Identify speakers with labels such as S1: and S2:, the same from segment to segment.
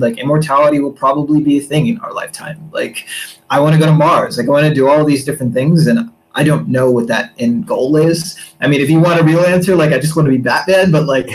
S1: like immortality will probably be a thing in our lifetime. Like I want to go to Mars. Like I want to do all these different things and I don't know what that end goal is. I mean, if you want a real answer, like I just want to be Batman, but like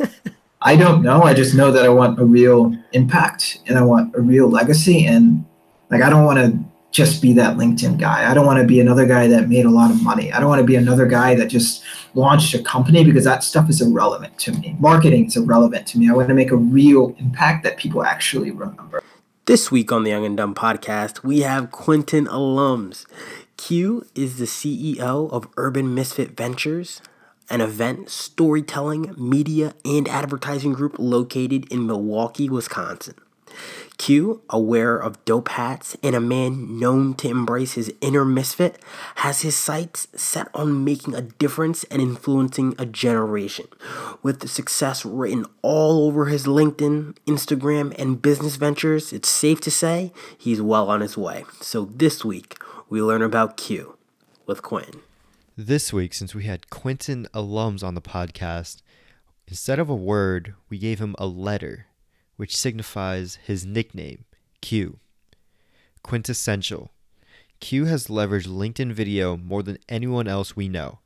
S1: I don't know. I just know that I want a real impact and I want a real legacy and like I don't want to just be that LinkedIn guy. I don't want to be another guy that made a lot of money. I don't want to be another guy that just launched a company because that stuff is irrelevant to me. Marketing is irrelevant to me. I want to make a real impact that people actually remember.
S2: This week on the Young and Dumb podcast, we have Quentin Allums. Q is the CEO of Urban Misfit Ventures, an event, storytelling, media, and advertising group located in Milwaukee, Wisconsin. Q, aware of dope hats and a man known to embrace his inner misfit, has his sights set on making a difference and influencing a generation. With success written all over his LinkedIn, Instagram, and business ventures, it's safe to say he's well on his way. So this week, we learn about Q with Quinn.
S3: This week, since we had Quentin Allums on the podcast, instead of a word, we gave him a letter which signifies his nickname, Q. Quintessential. Q has leveraged LinkedIn video more than anyone else we know.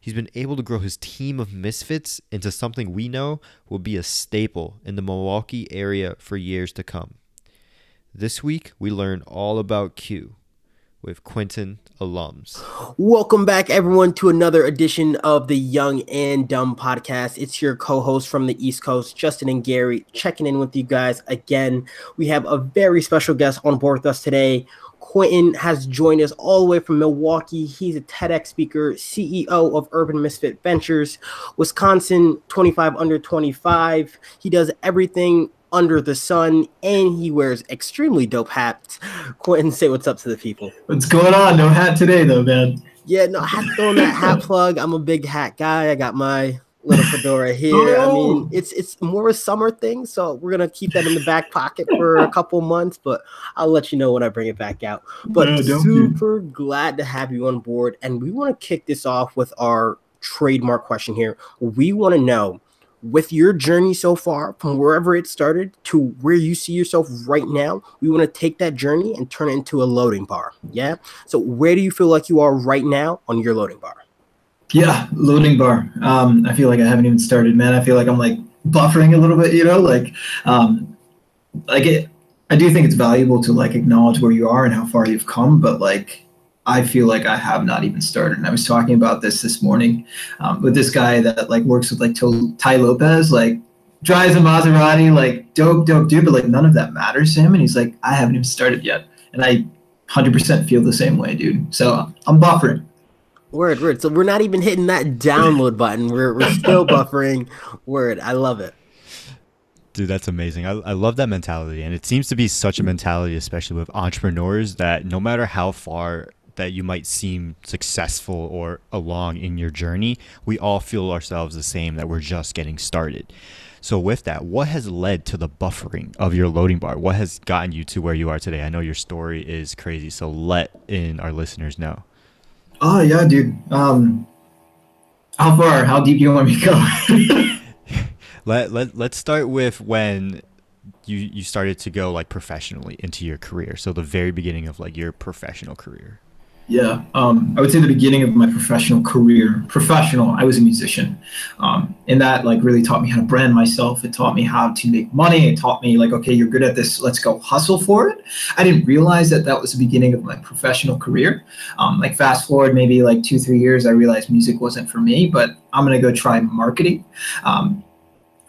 S3: He's been able to grow his team of misfits into something we know will be a staple in the Milwaukee area for years to come. This week, we learn all about Q with Quentin Allums.
S2: Welcome back, everyone, to another edition of the Young and Dumb podcast. It's your co host from the East Coast, Justin and Gary, checking in with you guys again. We have a very special guest on board with us today. Quentin has joined us all the way from Milwaukee. He's a TEDx speaker, CEO of Urban Misfit Ventures, Wisconsin 25 under 25. He does everything under the sun, and he wears extremely dope hats. Quentin, say what's up to the people.
S1: What's going on? No hat today, though, man.
S2: Yeah, no, I have to throw in that hat plug. I'm a big hat guy. I got my little fedora here. Oh. I mean, it's it's more a summer thing, so we're gonna keep that in the back pocket for a couple months. But I'll let you know when I bring it back out. But yeah, super glad to have you on board, and we want to kick this off with our trademark question here. We want to know with your journey so far from wherever it started to where you see yourself right now we want to take that journey and turn it into a loading bar yeah? So where do you feel like you are right now on your loading bar?
S1: Yeah loading bar. Um i feel like i haven't even started man. I feel like i'm like buffering a little bit you know? Like um like it i do think it's valuable to like acknowledge where you are and how far you've come but like I feel like I have not even started. And I was talking about this this morning um, with this guy that like works with like Tai Lopez, like drives a Maserati, like dope, dope dude, but like none of that matters to him. And he's like, I haven't even started yet. And I 100% feel the same way, dude. So I'm buffering.
S2: Word, word. So we're not even hitting that download button. We're, we're still buffering. Word. I love it.
S3: Dude, that's amazing. I, I love that mentality. And it seems to be such a mentality, especially with entrepreneurs, that no matter how far that you might seem successful or along in your journey, we all feel ourselves the same that we're just getting started. So, with that, what has led to the buffering of your loading bar? What has gotten you to where you are today? I know your story is crazy, so let in our listeners know.
S1: Oh yeah, dude. Um, how far? How deep do you want me to go?
S3: let let let's start with when you you started to go like professionally into your career. So the very beginning of like your professional career.
S1: Yeah, um, I would say the beginning of my professional career, professional, I was a musician. Um, and that like really taught me how to brand myself. It taught me how to make money. It taught me like, okay, you're good at this. Let's go hustle for it. I didn't realize that that was the beginning of my professional career. Um, like fast forward maybe like two, three years, I realized music wasn't for me, but I'm to go try marketing. Um,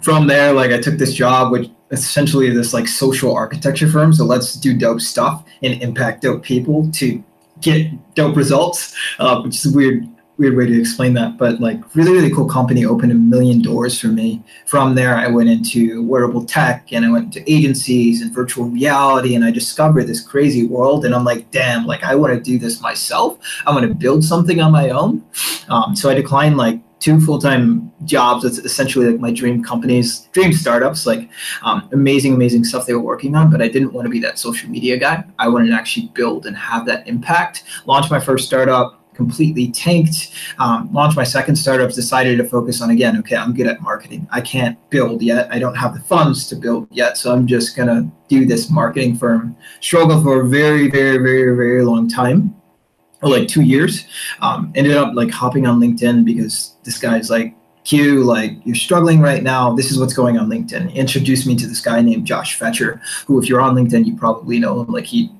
S1: from there, like I took this job, which essentially this like social architecture firm. So let's do dope stuff and impact dope people to get dope results, uh, which is a weird weird way to explain that, but like really, really cool company opened a million doors for me. From there, I went into wearable tech and I went to agencies and virtual reality and I discovered this crazy world. And I'm like, damn, like I want to do this myself. I want to build something on my own. Um, so I declined like two full-time jobs that's essentially like my dream companies dream startups like um, amazing amazing stuff they were working on but i didn't want to be that social media guy i wanted to actually build and have that impact launch my first startup completely tanked. Um, launched my second startups, decided to focus on again, okay, I'm good at marketing. I can't build yet. I don't have the funds to build yet. So I'm just going to do this marketing firm. Struggled for a very, very, very, very long time. Like two years. Um, ended up like hopping on LinkedIn because this guy's like, Q, like you're struggling right now. This is what's going on LinkedIn. Introduced me to this guy named Josh Fechter, who, if you're on LinkedIn, you probably know him. Like he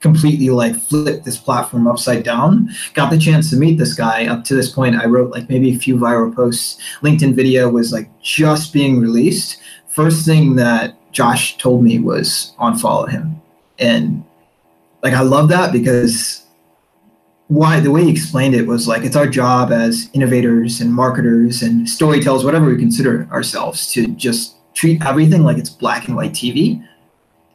S1: completely like flipped this platform upside down. Got the chance to meet this guy. Up to this point, I wrote like maybe a few viral posts. LinkedIn video was like just being released. First thing that Josh told me was unfollow him. And like I love that because why the way he explained it was like it's our job as innovators and marketers and storytellers, whatever we consider ourselves, to just treat everything like it's black and white TV.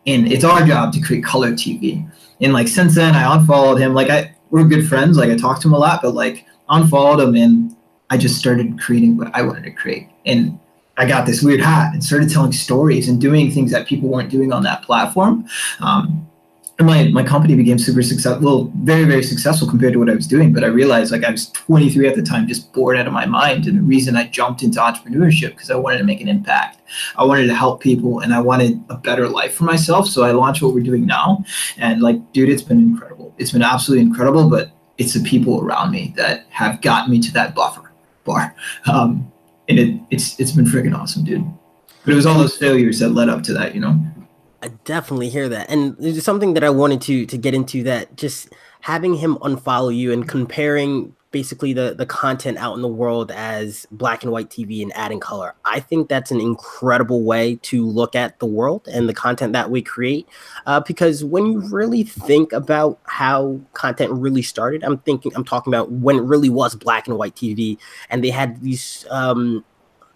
S1: And it's our job to create color TV. And like since then I unfollowed him. Like I we're good friends, like I talked to him a lot, but like unfollowed him and I just started creating what I wanted to create. And I got this weird hat and started telling stories and doing things that people weren't doing on that platform. Um, my my company became super successful well very very successful compared to what i was doing but i realized like i was 23 at the time just bored out of my mind. And the reason i jumped into entrepreneurship because i wanted to make an impact. I wanted to help people and i wanted a better life for myself. So i launched what we're doing now. And like dude it's been incredible. It's been absolutely incredible but it's the people around me that have gotten me to that buffer bar. Um, and it, it's it's been freaking awesome dude. But it was all those failures that led up to that you know
S2: I definitely hear that. And there's something that I wanted to to get into that just having him unfollow you and comparing basically the the content out in the world as black and white TV and adding color. I think that's an incredible way to look at the world and the content that we create. Uh, because when you really think about how content really started, I'm thinking I'm talking about when it really was black and white TV, and they had these um,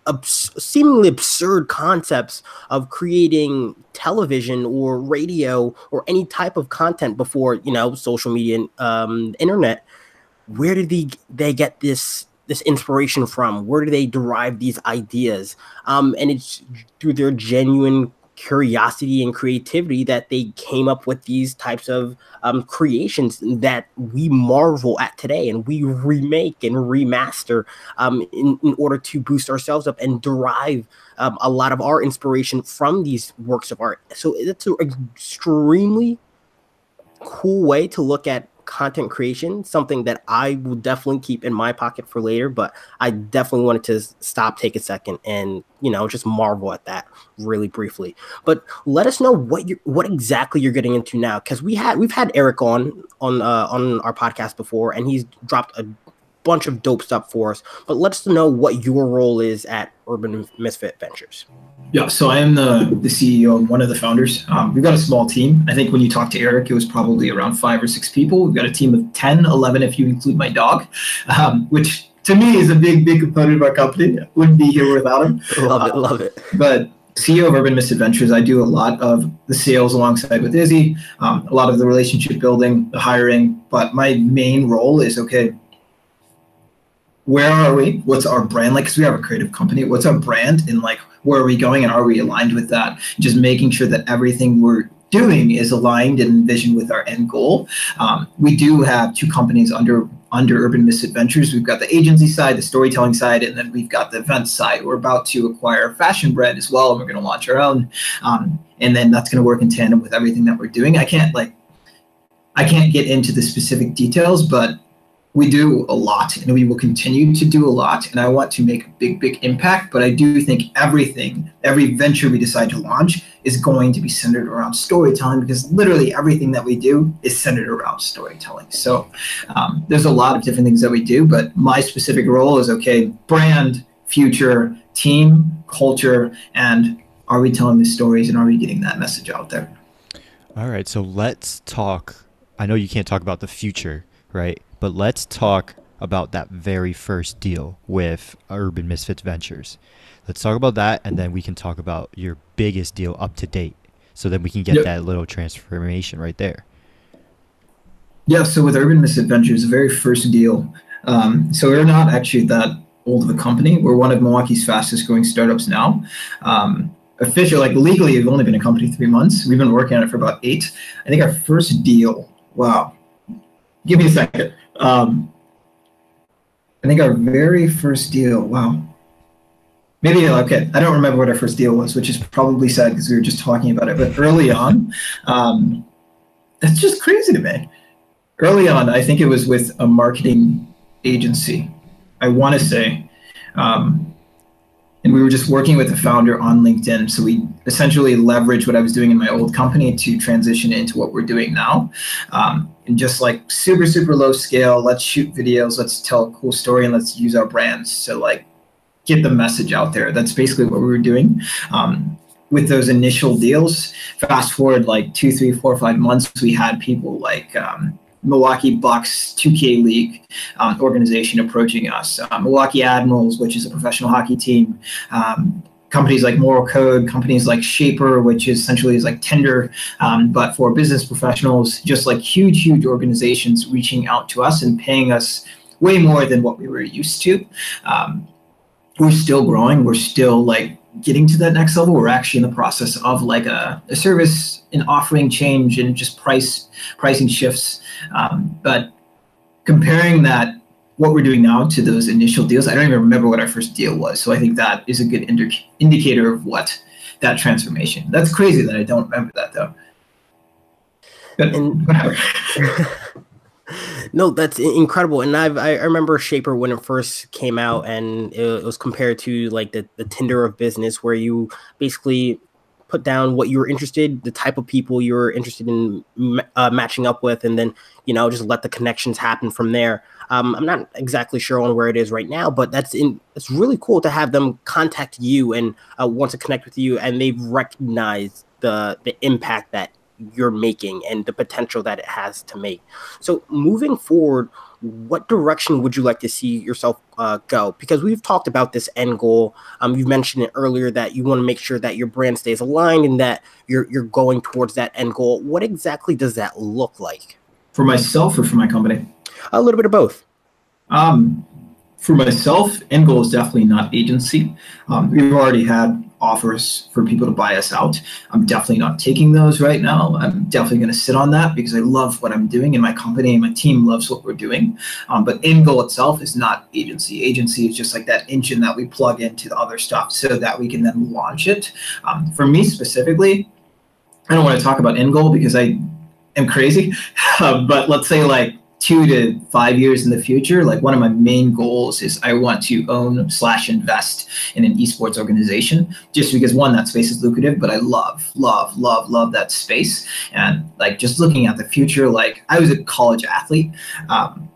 S2: abs- seemingly absurd concepts of creating television or radio or any type of content before you know social media and um, internet. Where did they they get this this inspiration from? Where do they derive these ideas? Um, and it's through their genuine curiosity and creativity that they came up with these types of um, creations that we marvel at today and we remake and remaster um, in, in order to boost ourselves up and derive um, a lot of our inspiration from these works of art. So it's an extremely cool way to look at content creation, something that I will definitely keep in my pocket for later. But I definitely wanted to stop, take a second, and you know just marvel at that really briefly. But let us know what you what exactly you're getting into now, because we had we've had Eric on on uh, on our podcast before, and he's dropped a bunch of dope stuff for us. But let us know what your role is at Urban Misfit Ventures.
S1: Yeah, so I am the, the CEO and one of the founders. Um, we've got a small team. I think when you talk to Eric, it was probably around five or six people. We've got a team of 10, 11 if you include my dog, um, which to me is a big, big component of our company. wouldn't be here without him.
S2: love it, love it.
S1: But CEO of Urban Misfit Ventures, I do a lot of the sales alongside with Izzy, um, a lot of the relationship building, the hiring. But my main role is okay, where are we? What's our brand like? Because we have a creative company. What's our brand and like where are we going and are we aligned with that? Just making sure that everything we're doing is aligned and envisioned with our end goal. Um, we do have two companies under under Urban Misfit Ventures. We've got the agency side, the storytelling side, and then we've got the event side. We're about to acquire fashion brand as well, and we're going to launch our own. Um, and then that's going to work in tandem with everything that we're doing. I can't like I can't get into the specific details, but we do a lot and we will continue to do a lot and i want to make a big big impact but i do think everything every venture we decide to launch is going to be centered around storytelling because literally everything that we do is centered around storytelling. So um, there's a lot of different things that we do but my specific role is okay brand future team culture and are we telling the stories and are we getting that message out there?
S3: All right so let's talk i know you can't talk about the future right but let's talk about that very first deal with Urban Misfits Ventures. Let's talk about that, and then we can talk about your biggest deal up to date. So then we can get yep. that little transformation right there.
S1: Yeah. So with Urban Misfit Ventures, the very first deal. Um, so we're not actually that old of a company. We're one of Milwaukee's fastest growing startups now. Um, officially, like legally, we've only been a company three months. We've been working on it for about eight. I think our first deal. Wow. Give me a second. Um, I think our very first deal. Wow. Maybe okay. I don't remember what our first deal was, which is probably sad because we were just talking about it. But early on, um, that's just crazy to me. Early on, I think it was with a marketing agency. I want to say, um, and we were just working with the founder on LinkedIn. So we essentially leveraged what I was doing in my old company to transition into what we're doing now. Um, and just like super super low scale, let's shoot videos, let's tell a cool story, and let's use our brands to like get the message out there. That's basically what we were doing. Um, with those initial deals, fast forward like two, three, four, five months, we had people like um, Milwaukee Bucks 2K League um, organization approaching us, uh, Milwaukee Admirals, which is a professional hockey team. Um, companies like Moral Code, companies like Shapr, which essentially is like Tinder, um, but for business professionals, just like huge, huge organizations reaching out to us and paying us way more than what we were used to. Um, we're still growing. We're still like getting to that next level. We're actually in the process of like a, a service and offering change and just price pricing shifts. Um, but comparing that what we're doing now to those initial deals, I don't even remember what our first deal was. So I think that is a good indi- indicator of what that transformation. That's crazy that I don't remember that though. But and, whatever.
S2: no, that's incredible. And I've, I remember Shapr when it first came out, and it was compared to like the, the Tinder of business, where you basically put down what you were interested, the type of people you were interested in uh, matching up with, and then you know just let the connections happen from there. Um, I'm not exactly sure on where it is right now, but that's in. It's really cool to have them contact you and uh, want to connect with you, and they've recognized the the impact that you're making and the potential that it has to make. So moving forward, what direction would you like to see yourself uh, go? Because we've talked about this end goal. Um, you mentioned it earlier that you want to make sure that your brand stays aligned and that you're you're going towards that end goal. What exactly does that look like?
S1: For myself or for my company?
S2: A little bit of both.
S1: Um, for myself, end goal is definitely not agency. Um, we've already had offers for people to buy us out. I'm definitely not taking those right now. I'm definitely going to sit on that because I love what I'm doing and my company and my team loves what we're doing. Um, but end goal itself is not agency. Agency is just like that engine that we plug into the other stuff so that we can then launch it. Um, for me specifically, I don't want to talk about end goal because I am crazy. But let's say like two to five years in the future, like one of my main goals is I want to own slash invest in an esports organization just because one, that space is lucrative, but I love, love, love, love that space. And like just looking at the future, like I was a college athlete, um,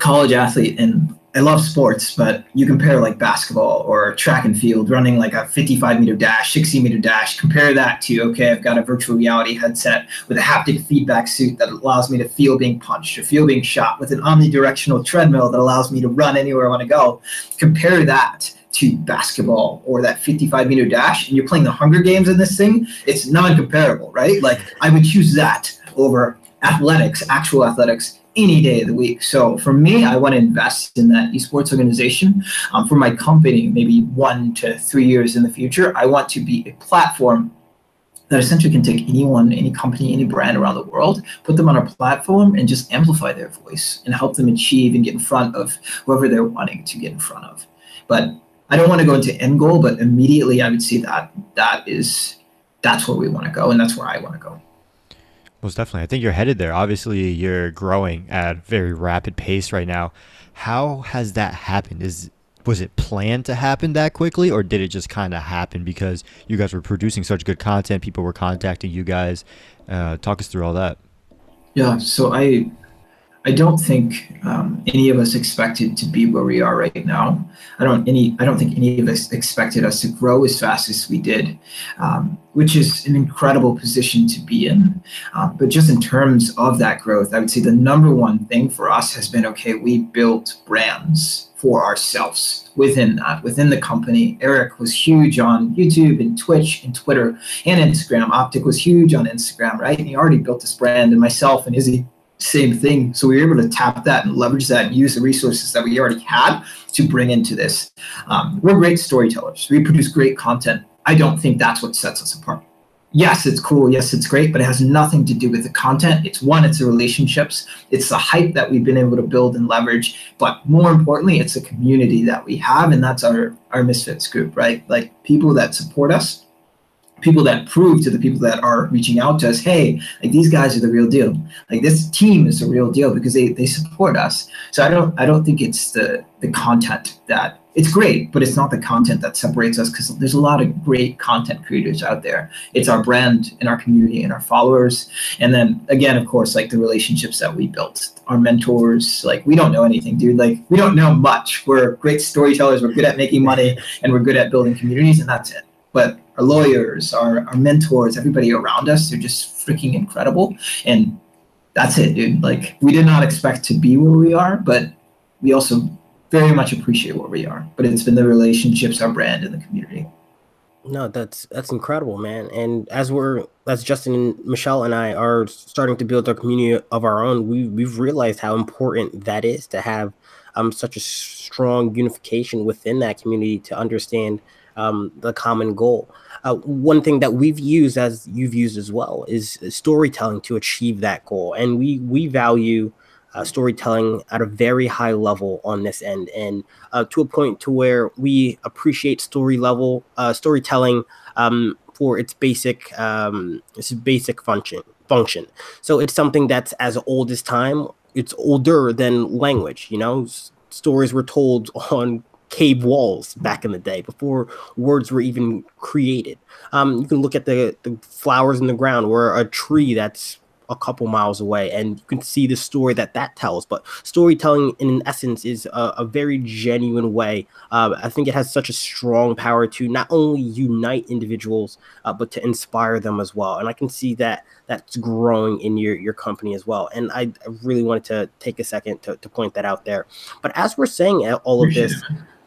S1: college athlete and I love sports, but you compare like basketball or track and field, running like a 55 meter dash, 60 meter dash, compare that to, okay, I've got a virtual reality headset with a haptic feedback suit that allows me to feel being punched or feel being shot, with an omnidirectional treadmill that allows me to run anywhere I want to go. Compare that to basketball or that 55 meter dash, and you're playing the Hunger Games in this thing, it's non comparable, right? Like I would choose that over athletics, actual athletics, any day of the week. So for me, I want to invest in that esports organization. Um, for my company, maybe one to three years in the future, I want to be a platform that essentially can take anyone, any company, any brand around the world, put them on our platform, and just amplify their voice and help them achieve and get in front of whoever they're wanting to get in front of. But I don't want to go into end goal, but immediately I would see that that is that's where we want to go, and that's where I want to go.
S3: Most definitely. I think you're headed there. Obviously, you're growing at very rapid pace right now. How has that happened? Is was it planned to happen that quickly or did it just kind of happen because you guys were producing such good content people were contacting you guys uh, talk us through all that
S1: yeah so i I don't think um, any of us expected to be where we are right now. I don't any. I don't think any of us expected us to grow as fast as we did, um, which is an incredible position to be in. Um, but just in terms of that growth, I would say the number one thing for us has been okay. We built brands for ourselves within that, within the company. Eric was huge on YouTube and Twitch and Twitter and Instagram. Optic was huge on Instagram, right? And he already built this brand, and myself and Izzy same thing. So we were able to tap that and leverage that and use the resources that we already had to bring into this. Um, we're great storytellers. We produce great content. I don't think that's what sets us apart. yes, it's cool. Yes, it's great, but it has nothing to do with the content. It's one, it's the relationships, it's the hype that we've been able to build and leverage. But more importantly, it's a community that we have, and that's our our misfits group, right? Like people that support us, people that prove to the people that are reaching out to us, hey, like these guys are the real deal. Like this team is the real deal because they they support us. So I don't I don't think it's the the content that it's great, but it's not the content that separates us because there's a lot of great content creators out there. It's our brand and our community and our followers. And then again, of course, like the relationships that we built, our mentors, like we don't know anything, dude. Like we don't know much. We're great storytellers, we're good at making money, and we're good at building communities, and that's it. But our lawyers, our, our mentors, everybody around us, they're just freaking incredible. And that's it, dude. Like we did not expect to be where we are, but we also very much appreciate where we are. But it's been the relationships, our brand, and the community.
S2: No, that's that's incredible, man. And as we're as Justin and Michelle and I are starting to build our community of our own, we we've realized how important that is to have um such a strong unification within that community to understand um, the common goal. Uh, one thing that we've used, as you've used as well, is storytelling to achieve that goal, and we we value uh, storytelling at a very high level on this end, and uh, to a point to where we appreciate story level uh, storytelling um, for its basic um, its basic function function. So it's something that's as old as time. It's older than language. You know, stories were told on cave walls back in the day before words were even created. Um, you can look at the, the flowers in the ground or a tree that's a couple miles away and you can see the story that that tells but storytelling in essence is a, a very genuine way. Uh, i think it has such a strong power to not only unite individuals uh, but to inspire them as well and i can see that that's growing in your your company as well and i, I really wanted to take a second to, to point that out there. But as we're saying all of this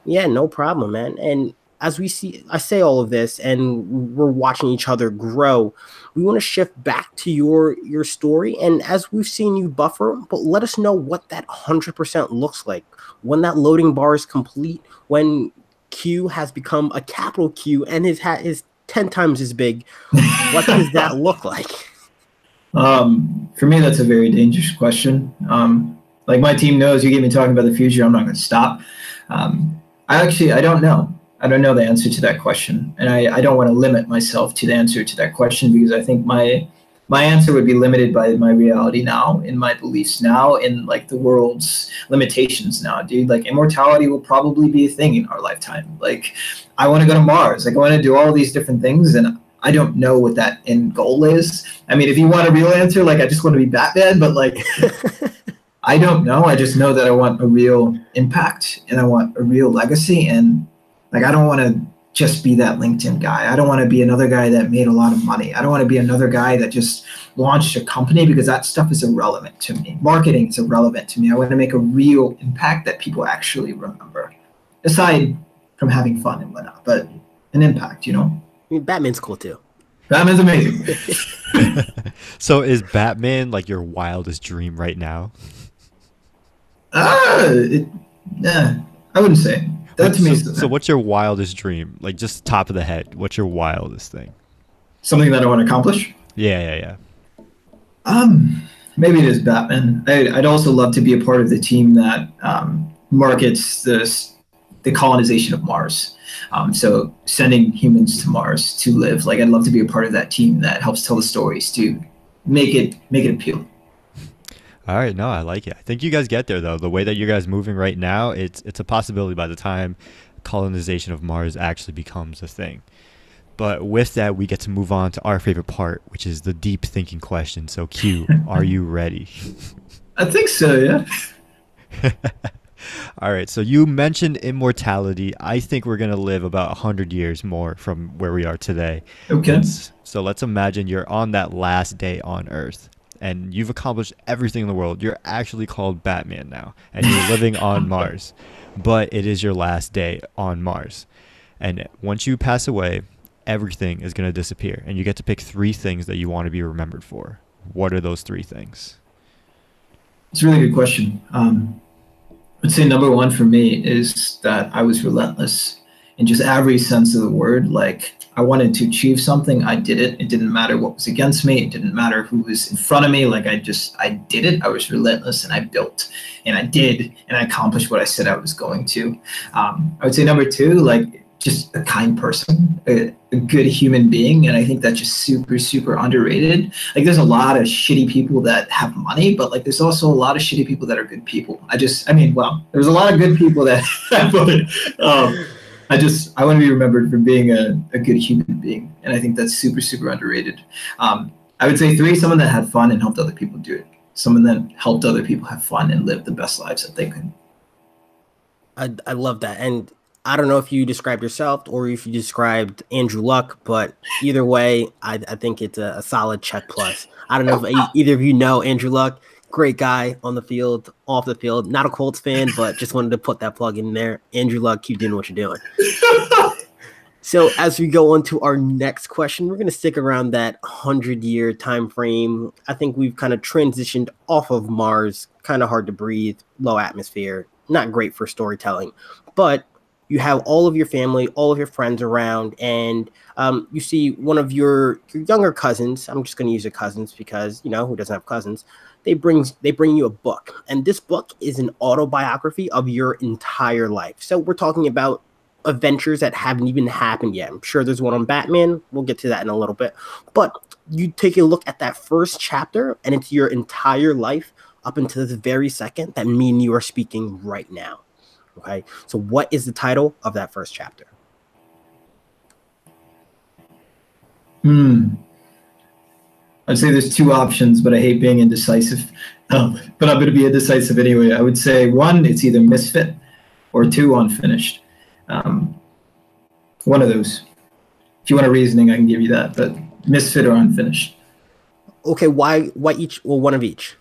S2: yeah no problem man and as we see i say all of this and we're watching each other grow we want to shift back to your your story and as we've seen you buffer but let us know what that 100% looks like when that loading bar is complete when q has become a capital q and his hat is 10 times as big what does that look like
S1: Um, for me, that's a very dangerous question. Um, like my team knows, you get me talking about the future, I'm not going to stop. Um, I actually, I don't know. I don't know the answer to that question, and I, I don't want to limit myself to the answer to that question because I think my my answer would be limited by my reality now, in my beliefs now, in like the world's limitations now, dude. Like immortality will probably be a thing in our lifetime. Like I want to go to Mars. Like I want to do all these different things, and I don't know what that end goal is. I mean, if you want a real answer, like I just want to be Batman, but like I don't know. I just know that I want a real impact and I want a real legacy. And like I don't want to just be that LinkedIn guy. I don't want to be another guy that made a lot of money. I don't want to be another guy that just launched a company because that stuff is irrelevant to me. Marketing is irrelevant to me. I want to make a real impact that people actually remember, aside from having fun and whatnot, but an impact, you know?
S2: I mean, batman's cool too
S1: Batman's amazing.
S3: so is Batman like your wildest dream right now?
S1: Ah, it, yeah, I wouldn't say that to me.
S3: so, so what's your wildest dream? Like just top of the head. What's your wildest thing?
S1: something that I want to accomplish.
S3: Yeah, yeah, yeah.
S1: Um, maybe it is Batman. I, I'd also love to be a part of the team that um, markets this the colonization of Mars. Um, so sending humans to Mars to live. Like I'd love to be a part of that team that helps tell the stories to make it make it appeal.
S3: All right, no, I like it. I think you guys get there though. The way that you guys moving right now, it's it's a possibility by the time colonization of Mars actually becomes a thing. But with that, we get to move on to our favorite part, which is the deep thinking question. So, Q, are you ready?
S1: I think so. Yeah.
S3: All right. So you mentioned immortality. I think we're gonna live about hundred years more from where we are today.
S1: Okay.
S3: Let's- so let's imagine you're on that last day on Earth, and you've accomplished everything in the world. You're actually called Batman now, and you're living on Mars. But it is your last day on Mars, and once you pass away, everything is gonna disappear, and you get to pick three things that you want to be remembered for. What are those three things?
S1: It's a really good question. Um, I'd say number one for me is that I was relentless in just every sense of the word. Like I wanted to achieve something, I did it. It didn't matter what was against me. It didn't matter who was in front of me. Like I just, I did it. I was relentless and I built and I did and I accomplished what I said I was going to. Um, I would say number two, like just a kind person, a, a, good human being. And I think that's just super, super underrated. Like there's a lot of shitty people that have money, but like there's also a lot of shitty people that are good people. I just, I mean, well, there's a lot of good people that, but um, I just, I want to be remembered for being a, a good human being. And I think that's super, super underrated. Um, I would say three, someone that had fun and helped other people do it. Someone that helped other people have fun and live the best lives that they could.
S2: I, I love that. And I don't know if you described yourself or if you described Andrew Luck, but either way, I, I think it's a, a, solid check plus. I don't know if either of you know Andrew Luck. Great guy on the field, off the field. Not a Colts fan, but just wanted to put that plug in there. Andrew Luck, keep doing what you're doing. so as we go on to our next question, we're going to stick around that 100 year time frame. I think we've kind of transitioned off of Mars, kind of hard to breathe, low atmosphere, not great for storytelling. But you have all of your family, all of your friends around, and um, you see one of your, your younger cousins. I'm just going to use your cousins because you know who doesn't have cousins. They bring they bring you a book, and this book is an autobiography of your entire life. So we're talking about adventures that haven't even happened yet. I'm sure there's one on Batman. We'll get to that in a little bit, but you take a look at that first chapter, and it's your entire life up until the very second that me and you are speaking right now. Okay. So, what is the title of that first chapter?
S1: Hmm. I'd say there's two options, but I hate being indecisive. Um, but I'm going to be indecisive anyway. I would say one, it's either misfit, or two, unfinished. Um, one of those. If you want a reasoning, I can give you that. But misfit or unfinished.
S2: Okay. Why? Why each? Well, one of each.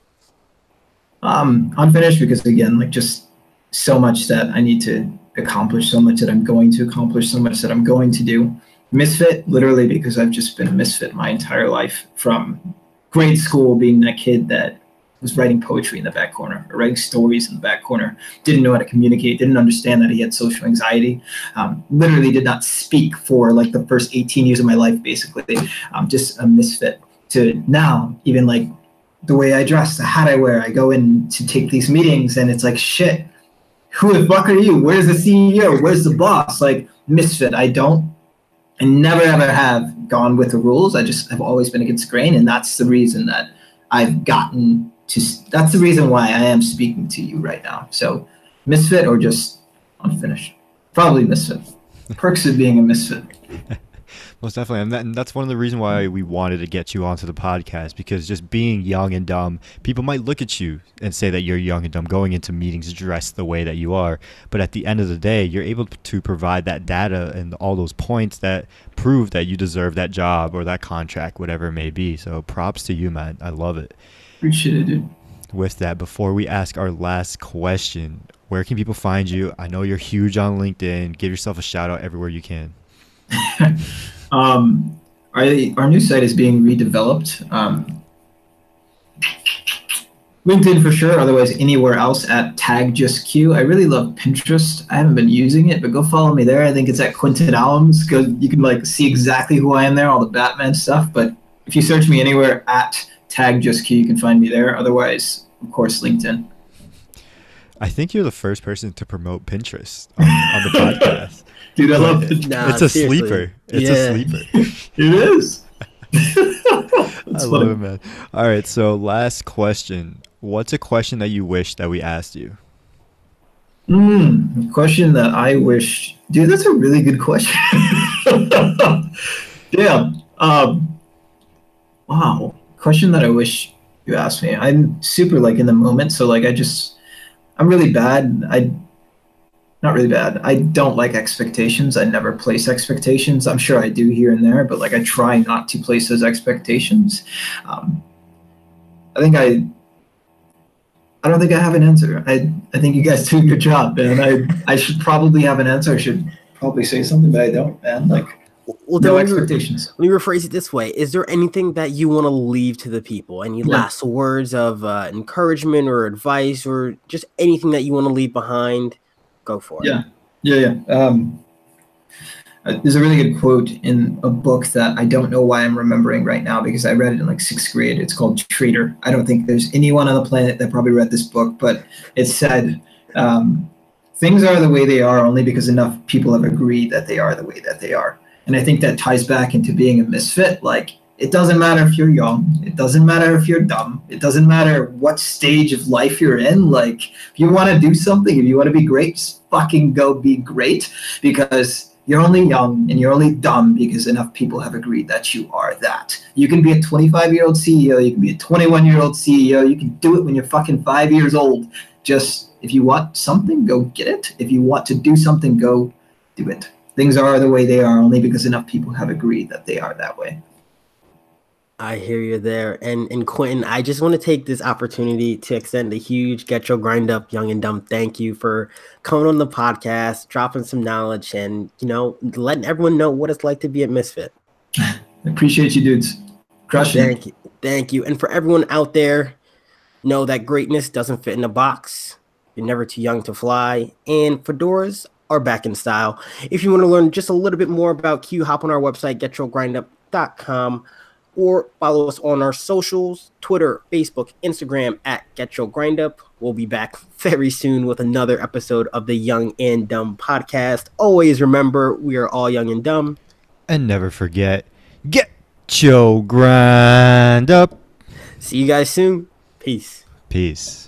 S1: Um, unfinished because again, like just so much that I need to accomplish, so much that I'm going to accomplish, so much that I'm going to do. Misfit, literally, because I've just been a misfit my entire life from grade school, being that kid that was writing poetry in the back corner or writing stories in the back corner, didn't know how to communicate, didn't understand that he had social anxiety, um, literally did not speak for like the first 18 years of my life, basically. Um, just a misfit to now, even like the way I dress, the hat I wear, I go in to take these meetings and it's like, shit, who the fuck are you? Where's the CEO? Where's the boss? Like misfit. I don't I never ever have gone with the rules. I just have always been against grain, and that's the reason that I've gotten to. That's the reason why I am speaking to you right now. So, misfit or just unfinished? Probably misfit. Perks of being a misfit.
S3: Most definitely, and, that, and, that's one of the reasons why we wanted to get you onto the podcast because just being young and dumb, people might look at you and say that you're young and dumb, going into meetings dressed the way that you are. But at the end of the day, you're able to provide that data and all those points that prove that you deserve that job or that contract, whatever it may be. So props to you, man. I love it.
S1: Appreciate it, dude.
S3: With that, before we ask our last question, where can people find you? I know you're huge on LinkedIn. Give yourself a shout out everywhere you can.
S1: Um, our, our new site is being redeveloped. Um, LinkedIn for sure. Otherwise, anywhere else at Tag Just Q. I really love Pinterest. I haven't been using it, but go follow me there. I think it's at Quentin Allums. because you can like see exactly who I am there, all the Batman stuff. But if you search me anywhere at Tag Just Q, you can find me there. Otherwise, of course, LinkedIn.
S3: I think you're the first person to promote Pinterest on, on the podcast.
S1: Dude, I love it.
S2: Nah,
S3: it's a
S2: seriously.
S3: sleeper. It's
S2: Yeah.
S3: a sleeper.
S1: it is.
S3: I love it, man. All right, so last question. What's a question that you wish that we asked you?
S1: Mm, question that I wish, dude, that's a really good question. yeah. Um, wow. Question that I wish you asked me. I'm super like in the moment, so like I just, I'm really bad. I, not really bad. I don't like expectations. I never place expectations. I'm sure I do here and there, but like I try not to place those expectations. Um, I think I I don't think I have an answer. I I think you guys do a good job, man. I I should probably have an answer. I should probably say something, but I don't, man. Like
S2: Well,
S1: no
S2: then let me-
S1: expectations.
S2: Let me rephrase it this way: Is there anything that you want to leave to the people? Any last words of uh, encouragement or advice, or just anything that you want to leave behind? Go for it.
S1: Yeah. Yeah, yeah. Um, uh, there's a really good quote in a book that I don't know why I'm remembering right now because I read it in like sixth grade. It's called Traitor. I don't think there's anyone on the planet that probably read this book, but it said, um, things are the way they are only because enough people have agreed that they are the way that they are. And I think that ties back into being a misfit. Like, it doesn't matter if you're young, it doesn't matter if you're dumb, it doesn't matter what stage of life you're in. Like, if you want to do something, if you want to be great, just fucking go be great because you're only young and you're only dumb because enough people have agreed that you are that. You can be a 25 year old CEO, you can be a 21 year old CEO, you can do it when you're fucking five years old. Just if you want something, go get it. If you want to do something, go do it. Things are the way they are only because enough people have agreed that they are that way.
S2: I hear you there. And and Quentin, I just want to take this opportunity to extend a huge Get Your Grind Up Young and Dumb thank you for coming on the podcast, dropping some knowledge, and you know, letting everyone know what it's like to be a misfit.
S1: Appreciate you, dudes. Crushing.
S2: Thank you. Thank you. And for everyone out there, know that greatness doesn't fit in a box. You're never too young to fly. And fedoras are back in style. If you want to learn just a little bit more about Q, hop on our website, getyourgrindup.com or follow us on our socials Twitter, Facebook, Instagram at Get Your Grind Up. We'll be back very soon with another episode of the Young and Dumb podcast. Always remember, we are all young and dumb.
S3: And never forget, get your grind up.
S2: See you guys soon. Peace.
S3: Peace.